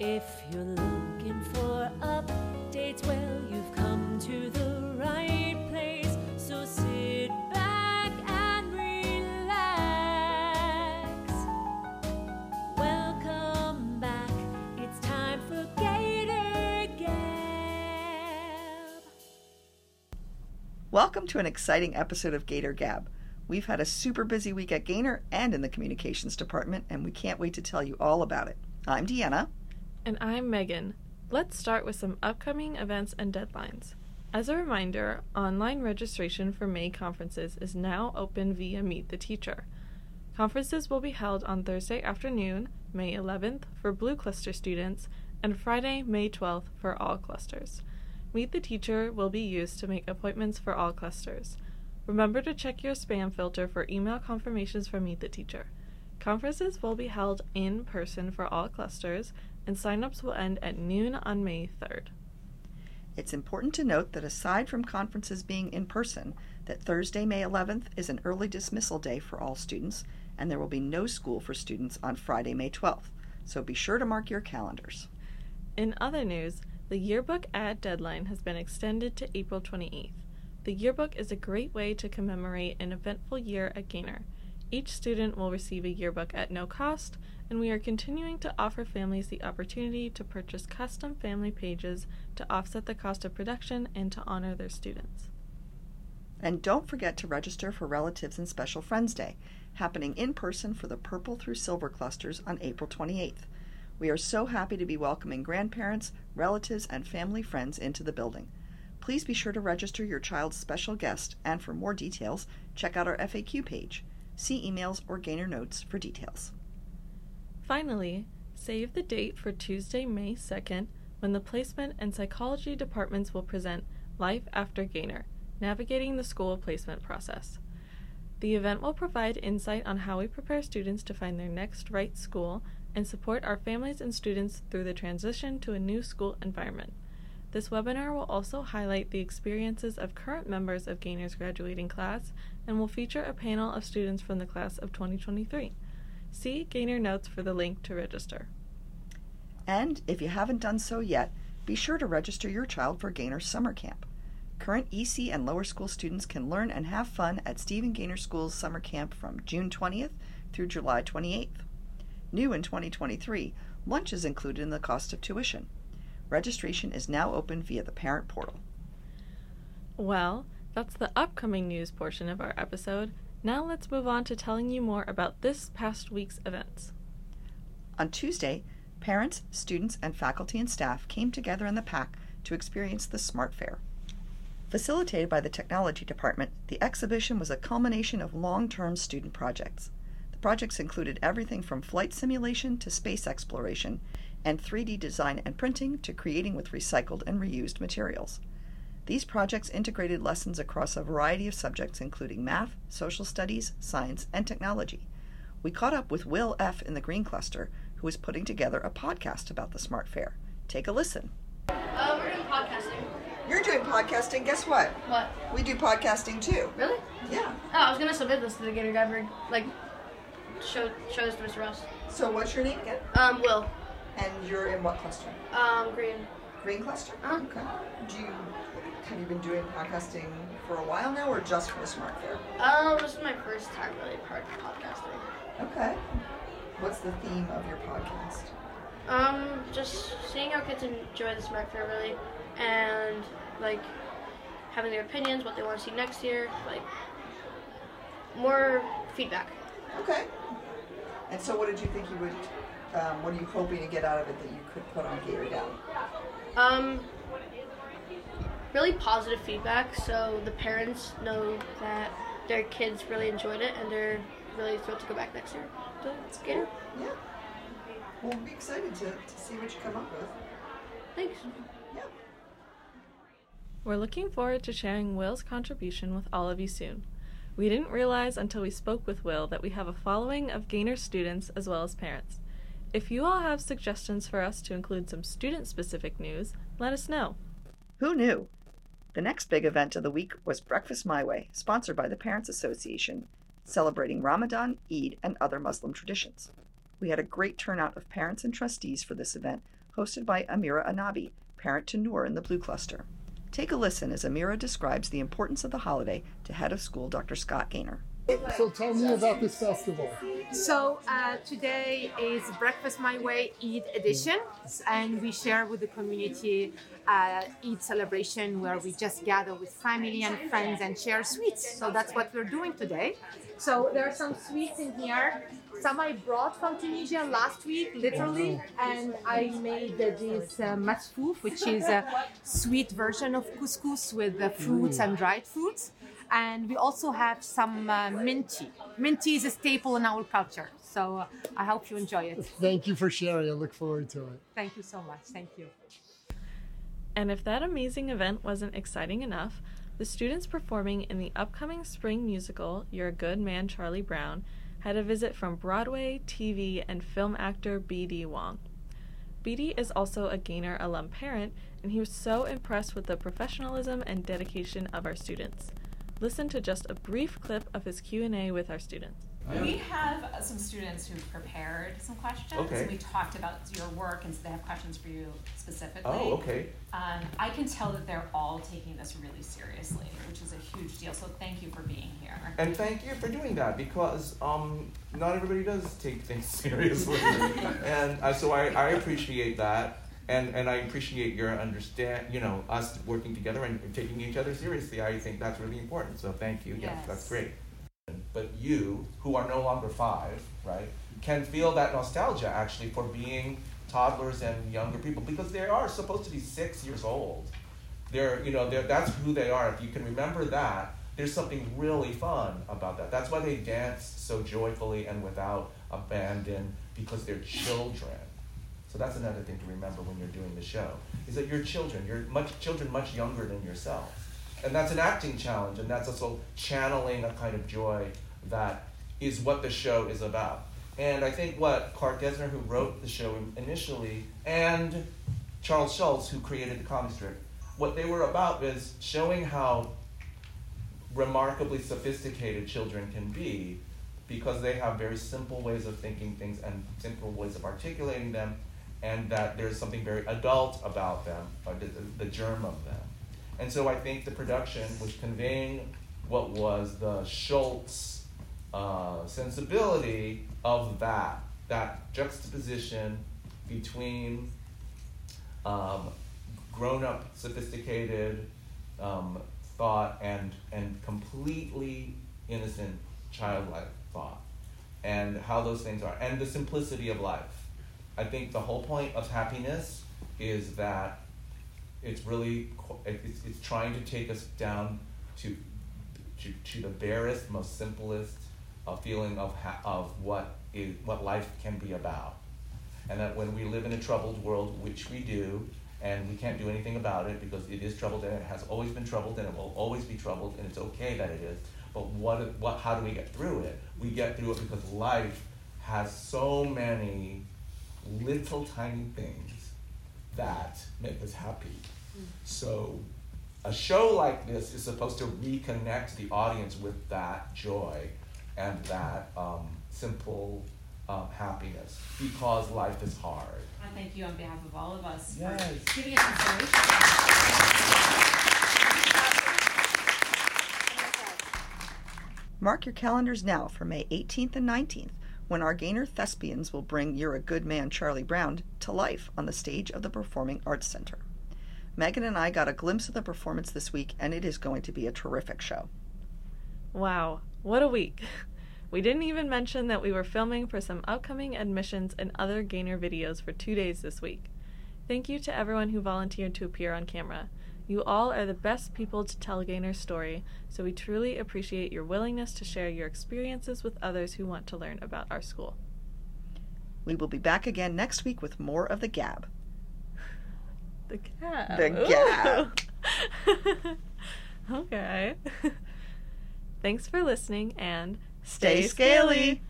If you're looking for updates, well, you've come to the right place. So sit back and relax. Welcome back. It's time for Gator Gab. Welcome to an exciting episode of Gator Gab. We've had a super busy week at Gaynor and in the communications department, and we can't wait to tell you all about it. I'm Deanna. And I'm Megan. Let's start with some upcoming events and deadlines. As a reminder, online registration for May conferences is now open via Meet the Teacher. Conferences will be held on Thursday afternoon, May 11th, for Blue Cluster students, and Friday, May 12th, for all clusters. Meet the Teacher will be used to make appointments for all clusters. Remember to check your spam filter for email confirmations from Meet the Teacher. Conferences will be held in person for all clusters, and signups will end at noon on May 3rd. It's important to note that aside from conferences being in person, that Thursday, May 11th is an early dismissal day for all students, and there will be no school for students on Friday, May 12th. So be sure to mark your calendars. In other news, the yearbook ad deadline has been extended to April 28th. The yearbook is a great way to commemorate an eventful year at Gaynor. Each student will receive a yearbook at no cost, and we are continuing to offer families the opportunity to purchase custom family pages to offset the cost of production and to honor their students. And don't forget to register for Relatives and Special Friends Day, happening in person for the Purple through Silver clusters on April 28th. We are so happy to be welcoming grandparents, relatives, and family friends into the building. Please be sure to register your child's special guest, and for more details, check out our FAQ page. See emails or Gaynor notes for details. Finally, save the date for Tuesday, May 2nd, when the placement and psychology departments will present Life After Gaynor Navigating the School Placement Process. The event will provide insight on how we prepare students to find their next right school and support our families and students through the transition to a new school environment. This webinar will also highlight the experiences of current members of Gaynor's graduating class and will feature a panel of students from the class of 2023. See Gaynor Notes for the link to register. And if you haven't done so yet, be sure to register your child for Gaynor Summer Camp. Current EC and lower school students can learn and have fun at Stephen Gaynor School's summer camp from June 20th through July 28th. New in 2023, lunch is included in the cost of tuition. Registration is now open via the parent portal. Well, that's the upcoming news portion of our episode. Now let's move on to telling you more about this past week's events. On Tuesday, parents, students, and faculty and staff came together in the PAC to experience the SMART Faire. Facilitated by the Technology Department, the exhibition was a culmination of long term student projects. The projects included everything from flight simulation to space exploration, and 3D design and printing to creating with recycled and reused materials. These projects integrated lessons across a variety of subjects, including math, social studies, science, and technology. We caught up with Will F. in the Green Cluster, who is putting together a podcast about the SMART Faire. Take a listen. Uh, we're doing podcasting. You're doing podcasting. Guess what? What? We do podcasting too. Really? Yeah. Oh, I was gonna submit this to the Gator Diver, like, show show this to Mr. Ross. So, what's your name again? Um, Will. And you're in what cluster? Um, Green. Green Cluster? Uh-huh. Okay. Do you have you been doing podcasting for a while now, or just for the SMART Faire? Um, this is my first time really part of podcasting. Okay. What's the theme of your podcast? Um, just seeing how kids enjoy the SMART Faire really, and like having their opinions, what they want to see next year, like more feedback. Okay. And so, what did you think you would? Um, what are you hoping to get out of it that you could put on Gator Down? Um, really positive feedback, so the parents know that their kids really enjoyed it and they're really thrilled to go back next year. So it's Gator. Yeah. Well, we'll be excited to, to see what you come up with. Thanks. Yeah. We're looking forward to sharing Will's contribution with all of you soon. We didn't realize until we spoke with Will that we have a following of Gaynor students as well as parents. If you all have suggestions for us to include some student specific news, let us know. Who knew? The next big event of the week was Breakfast My Way, sponsored by the Parents Association, celebrating Ramadan, Eid, and other Muslim traditions. We had a great turnout of parents and trustees for this event, hosted by Amira Anabi, parent to Noor in the Blue Cluster. Take a listen as Amira describes the importance of the holiday to head of school Dr. Scott Gaynor. So tell me about this festival. So uh, today is Breakfast My Way Eid edition, and we share with the community uh, Eid celebration where we just gather with family and friends and share sweets. So that's what we're doing today. So there are some sweets in here. Some I brought from Tunisia last week, literally, and I made this uh, masfouf, which is a sweet version of couscous with uh, fruits and dried fruits. And we also have some uh, minty. Minty is a staple in our culture, so uh, I hope you enjoy it. Thank you for sharing. I look forward to it. Thank you so much. Thank you. And if that amazing event wasn't exciting enough, the students performing in the upcoming spring musical, You're a Good Man, Charlie Brown, had a visit from Broadway, TV, and film actor B.D. Wong. B.D. is also a Gaynor alum parent, and he was so impressed with the professionalism and dedication of our students. Listen to just a brief clip of his Q&A with our students. We have uh, some students who prepared some questions. Okay. We talked about your work, and so they have questions for you specifically. Oh, okay. Um, I can tell that they're all taking this really seriously, which is a huge deal. So thank you for being here. And thank you for doing that because um, not everybody does take things seriously, and uh, so I, I appreciate that, and and I appreciate your understand, you know, us working together and taking each other seriously. I think that's really important. So thank you. Yes, that's Yes. great. But you, who are no longer five, right, can feel that nostalgia actually for being toddlers and younger people because they are supposed to be six years old. They're, you know, they're, that's who they are. If you can remember that, there's something really fun about that. That's why they dance so joyfully and without abandon because they're children. So that's another thing to remember when you're doing the show is that you're children. You're much children much younger than yourself. And that's an acting challenge, and that's also channeling a kind of joy that is what the show is about. And I think what Clark Gesner, who wrote the show initially, and Charles Schulz, who created the comic strip, what they were about is showing how remarkably sophisticated children can be because they have very simple ways of thinking things and simple ways of articulating them, and that there's something very adult about them, the, the germ of them. And so I think the production was conveying what was the Schulz uh, sensibility of that, that juxtaposition between um, grown up, sophisticated um, thought and, and completely innocent, childlike thought, and how those things are, and the simplicity of life. I think the whole point of happiness is that it's really it's, it's trying to take us down to to, to the barest, most simplest uh, feeling of ha- of what is what life can be about, and that when we live in a troubled world, which we do, and we can't do anything about it because it is troubled and it has always been troubled and it will always be troubled, and it's okay that it is. But what what how do we get through it? We get through it because life has so many little tiny things that make us happy. So, a show like this is supposed to reconnect the audience with that joy and that um, simple um, happiness because life is hard. I thank you on behalf of all of us Yes. for giving us inspiration. Mark your calendars now for May 18th and 19th when our Gaynor Thespians will bring You're a Good Man, Charlie Brown to life on the stage of the Performing Arts Center. Megan and I got a glimpse of the performance this week, and it is going to be a terrific show. Wow, what a week! We didn't even mention that we were filming for some upcoming admissions and other Gaynor videos for two days this week. Thank you to everyone who volunteered to appear on camera. You all are the best people to tell Gaynor's story, so we truly appreciate your willingness to share your experiences with others who want to learn about our school. We will be back again next week with more of the Gab. The gab. The Ooh. okay. Thanks for listening and Stay scaly!